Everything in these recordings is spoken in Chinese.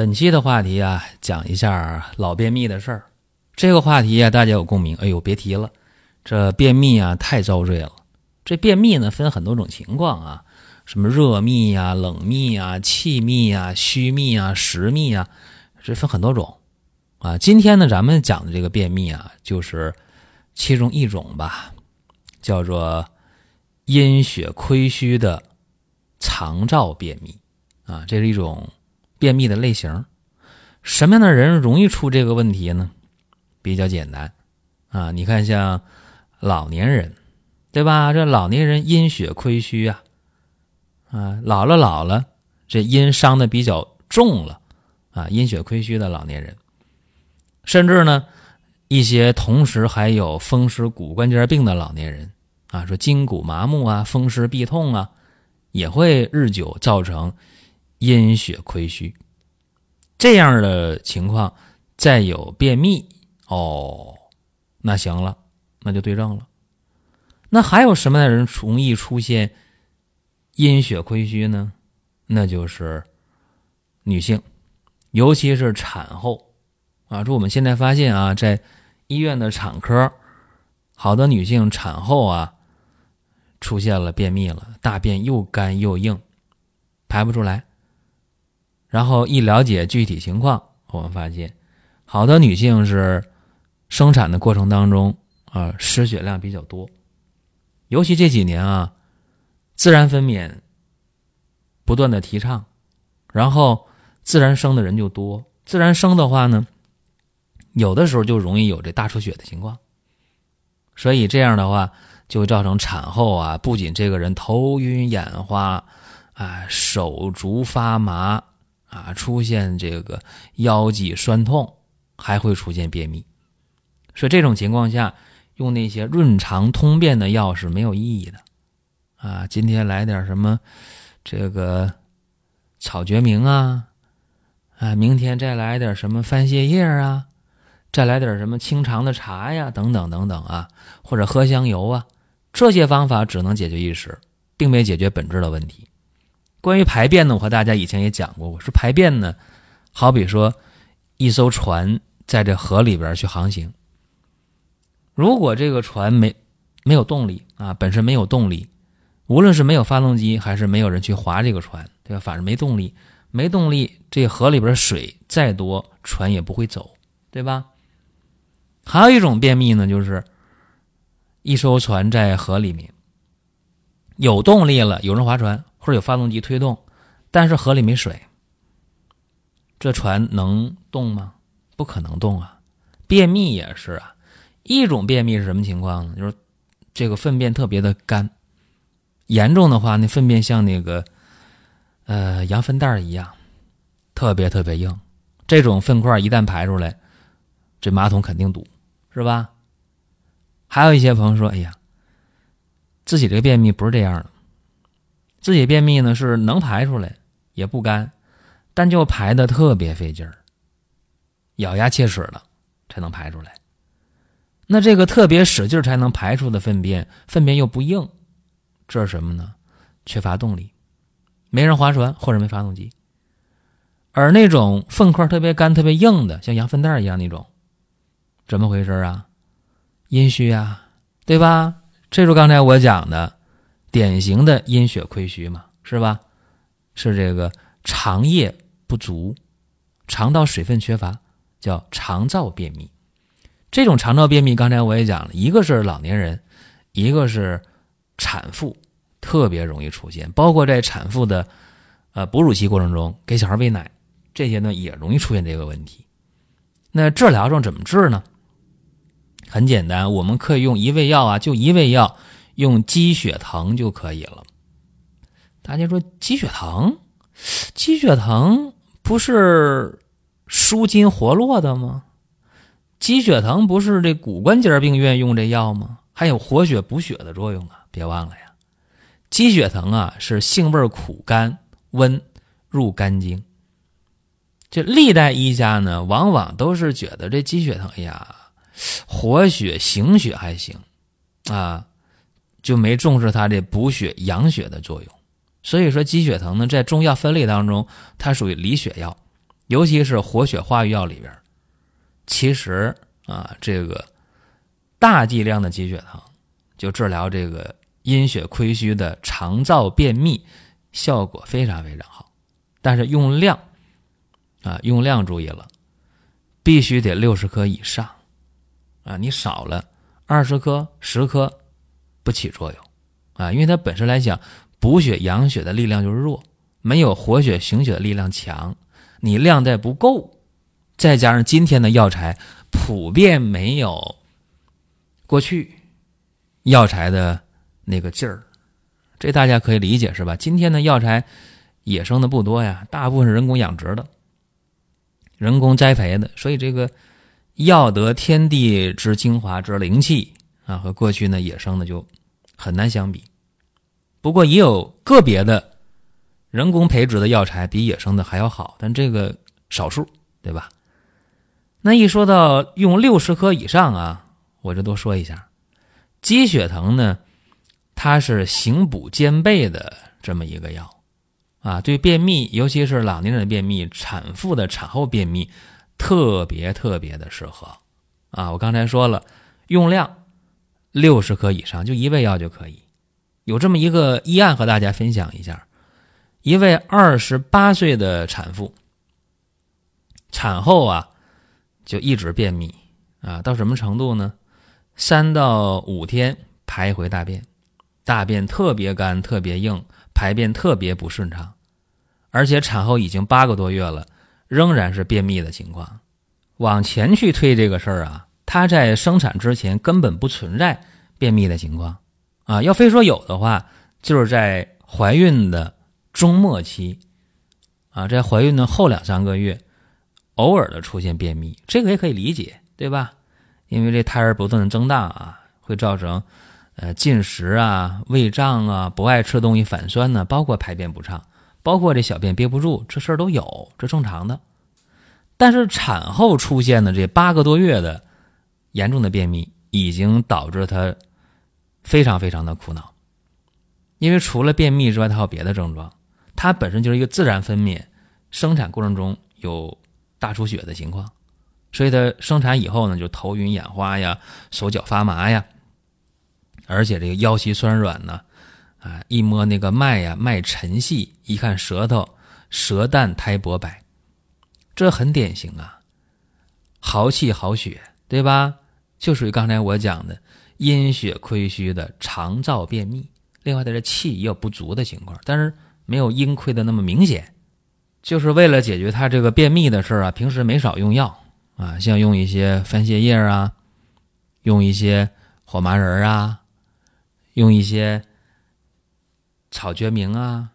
本期的话题啊，讲一下老便秘的事儿。这个话题啊，大家有共鸣。哎呦，别提了，这便秘啊太遭罪了。这便秘呢分很多种情况啊，什么热秘啊、冷秘啊、气秘啊、虚秘啊、实秘啊，这分很多种啊。今天呢，咱们讲的这个便秘啊，就是其中一种吧，叫做阴血亏虚的肠燥便秘啊，这是一种。便秘的类型，什么样的人容易出这个问题呢？比较简单啊，你看像老年人，对吧？这老年人阴血亏虚啊，啊，老了老了，这阴伤的比较重了啊，阴血亏虚的老年人，甚至呢，一些同时还有风湿骨关节病的老年人啊，说筋骨麻木啊，风湿痹痛啊，也会日久造成。阴血亏虚，这样的情况再有便秘哦，那行了，那就对症了。那还有什么样的人容易出现阴血亏虚呢？那就是女性，尤其是产后啊。说我们现在发现啊，在医院的产科，好多女性产后啊出现了便秘了，大便又干又硬，排不出来。然后一了解具体情况，我们发现，好多女性是生产的过程当中啊失血量比较多，尤其这几年啊，自然分娩不断的提倡，然后自然生的人就多，自然生的话呢，有的时候就容易有这大出血的情况，所以这样的话就会造成产后啊，不仅这个人头晕眼花，啊手足发麻。啊，出现这个腰脊酸痛，还会出现便秘，所以这种情况下，用那些润肠通便的药是没有意义的。啊，今天来点什么这个草决明啊，啊，明天再来点什么番泻叶啊，再来点什么清肠的茶呀，等等等等啊，或者喝香油啊，这些方法只能解决一时，并没解决本质的问题。关于排便呢，我和大家以前也讲过。我说排便呢，好比说一艘船在这河里边去航行，如果这个船没没有动力啊，本身没有动力，无论是没有发动机还是没有人去划这个船，对吧？反正没动力，没动力，这河里边水再多，船也不会走，对吧？还有一种便秘呢，就是一艘船在河里面有动力了，有人划船。或者有发动机推动，但是河里没水，这船能动吗？不可能动啊！便秘也是啊，一种便秘是什么情况呢？就是这个粪便特别的干，严重的话，那粪便像那个呃羊粪蛋一样，特别特别硬。这种粪块一旦排出来，这马桶肯定堵，是吧？还有一些朋友说：“哎呀，自己这个便秘不是这样的。”自己便秘呢是能排出来，也不干，但就排的特别费劲儿，咬牙切齿的才能排出来。那这个特别使劲才能排出的粪便，粪便又不硬，这是什么呢？缺乏动力，没人划船或者没发动机。而那种粪块特别干、特别硬的，像羊粪蛋一样那种，怎么回事啊？阴虚啊，对吧？这是刚才我讲的。典型的阴血亏虚嘛，是吧？是这个肠液不足，肠道水分缺乏，叫肠燥便秘。这种肠燥便秘，刚才我也讲了，一个是老年人，一个是产妇，特别容易出现。包括在产妇的呃哺乳期过程中给小孩喂奶，这些呢也容易出现这个问题。那治疗上怎么治呢？很简单，我们可以用一味药啊，就一味药。用鸡血藤就可以了。大家说鸡血藤，鸡血藤不是舒筋活络的吗？鸡血藤不是这骨关节病院用这药吗？还有活血补血的作用啊！别忘了呀，鸡血藤啊是性味苦甘温，入肝经。这历代医家呢，往往都是觉得这鸡血藤，哎呀，活血行血还行啊，就没重视它这补血养血的作用。所以说，鸡血藤呢，在中药分类当中，它属于理血药，尤其是活血化瘀药里边。其实啊，这个大剂量的鸡血藤就治疗这个阴血亏虚的肠燥便秘，效果非常非常好。但是用量啊，用量注意了，必须得六十克以上啊，你少了二十克、十克不起作用啊，因为它本身来讲。补血养血的力量就是弱，没有活血行血的力量强。你量再不够，再加上今天的药材普遍没有过去药材的那个劲儿，这大家可以理解是吧？今天的药材野生的不多呀，大部分是人工养殖的、人工栽培的，所以这个药得天地之精华之灵气啊，和过去呢野生的就很难相比。不过也有个别的人工培植的药材比野生的还要好，但这个少数，对吧？那一说到用六十克以上啊，我就多说一下，鸡血藤呢，它是行补兼备的这么一个药啊，对便秘，尤其是老年人的便秘、产妇的产后便秘，特别特别的适合啊。我刚才说了，用量六十克以上，就一味药就可以。有这么一个医案和大家分享一下：一位二十八岁的产妇，产后啊就一直便秘啊，到什么程度呢？三到五天排回大便，大便特别干、特别硬，排便特别不顺畅，而且产后已经八个多月了，仍然是便秘的情况。往前去推这个事儿啊，她在生产之前根本不存在便秘的情况。啊，要非说有的话，就是在怀孕的中末期，啊，在怀孕的后两三个月，偶尔的出现便秘，这个也可以理解，对吧？因为这胎儿不断的增大啊，会造成呃进食啊、胃胀啊、不爱吃东西、反酸呢，包括排便不畅，包括这小便憋不住，这事儿都有，这正常的。但是产后出现的这八个多月的严重的便秘，已经导致他。非常非常的苦恼，因为除了便秘之外，他还有别的症状。他本身就是一个自然分娩，生产过程中有大出血的情况，所以他生产以后呢，就头晕眼花呀，手脚发麻呀，而且这个腰膝酸软呢，啊，一摸那个脉呀，脉沉细，一看舌头，舌淡苔薄白，这很典型啊，豪气豪血，对吧？就属于刚才我讲的。阴血亏虚的肠燥便秘，另外他这气也有不足的情况，但是没有阴亏的那么明显。就是为了解决他这个便秘的事儿啊，平时没少用药啊，像用一些番泻叶啊，用一些火麻仁啊，用一些草决明啊，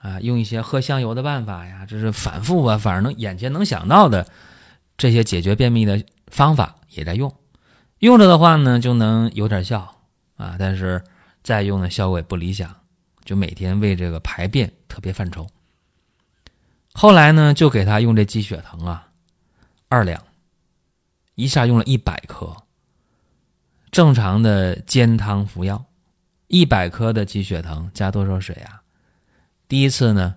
啊，用一些喝香油的办法呀，这是反复啊，反正能眼前能想到的这些解决便秘的方法也在用。用着的话呢，就能有点效啊，但是再用的效果也不理想，就每天为这个排便特别犯愁。后来呢，就给他用这鸡血藤啊，二两，一下用了一百克。正常的煎汤服药，一百克的鸡血藤加多少水啊？第一次呢，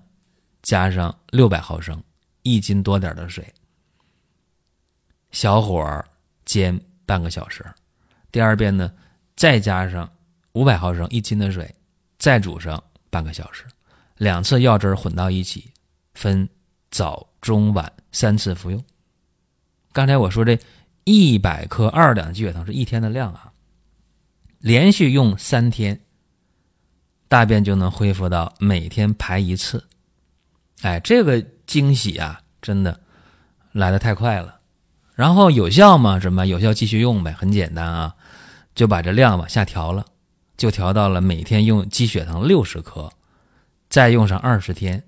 加上六百毫升，一斤多点的水，小火煎。半个小时，第二遍呢，再加上五百毫升一斤的水，再煮上半个小时，两次药汁混到一起，分早中晚三次服用。刚才我说这一百克二两鸡血藤是一天的量啊，连续用三天，大便就能恢复到每天排一次。哎，这个惊喜啊，真的来的太快了。然后有效吗？什么有效？继续用呗，很简单啊，就把这量往下调了，就调到了每天用鸡血藤六十克，再用上二十天，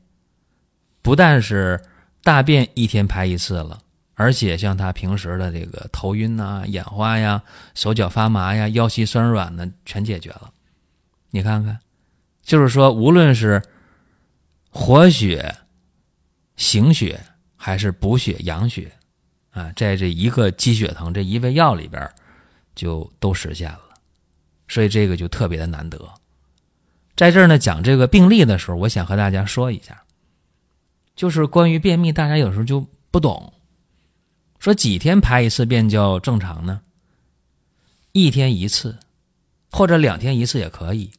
不但是大便一天排一次了，而且像他平时的这个头晕呐、眼花呀、手脚发麻呀、腰膝酸软呢，全解决了。你看看，就是说，无论是活血、行血，还是补血、养血，啊，在这一个鸡血藤这一味药里边，就都实现了。所以这个就特别的难得。在这儿呢，讲这个病例的时候，我想和大家说一下。就是关于便秘，大家有时候就不懂，说几天排一次便叫正常呢？一天一次，或者两天一次也可以。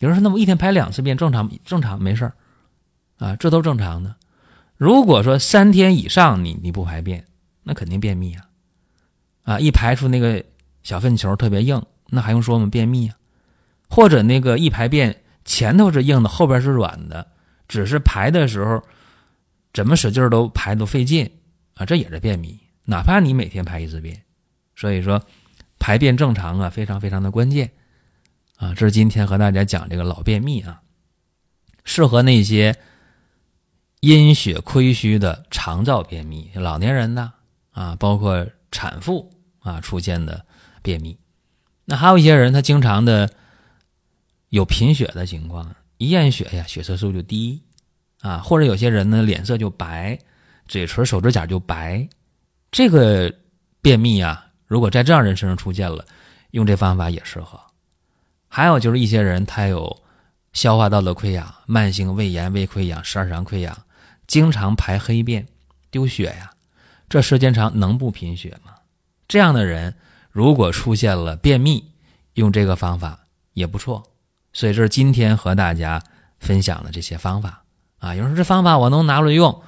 有人说，那么一天排两次便正常？正常没事儿啊，这都正常的。如果说三天以上你你不排便，那肯定便秘啊！啊，一排出那个小粪球特别硬，那还用说吗？便秘啊！或者那个一排便前头是硬的，后边是软的，只是排的时候。怎么使劲都排都费劲啊，这也是便秘。哪怕你每天排一次便，所以说排便正常啊，非常非常的关键啊。这是今天和大家讲这个老便秘啊，适合那些阴血亏虚的肠燥便秘，老年人呢啊，包括产妇啊出现的便秘。那还有一些人，他经常的有贫血的情况，一验血呀，血色素就低。啊，或者有些人呢，脸色就白，嘴唇、手指甲就白，这个便秘啊，如果在这样人身上出现了，用这方法也适合。还有就是一些人他有消化道的溃疡、慢性胃炎、胃溃疡、十二肠溃疡，经常排黑便、丢血呀，这时间长能不贫血吗？这样的人如果出现了便秘，用这个方法也不错。所以这是今天和大家分享的这些方法。啊，有人说这方法我能拿来用，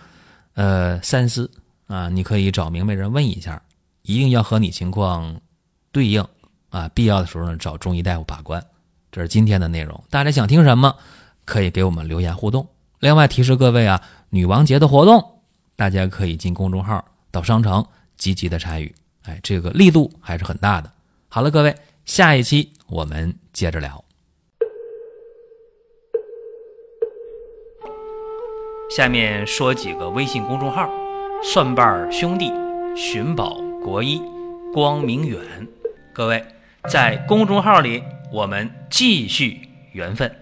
呃，三思啊，你可以找明白人问一下，一定要和你情况对应啊，必要的时候呢找中医大夫把关。这是今天的内容，大家想听什么，可以给我们留言互动。另外提示各位啊，女王节的活动，大家可以进公众号到商城积极的参与，哎，这个力度还是很大的。好了，各位，下一期我们接着聊。下面说几个微信公众号：蒜瓣兄弟、寻宝国医、光明远。各位在公众号里，我们继续缘分。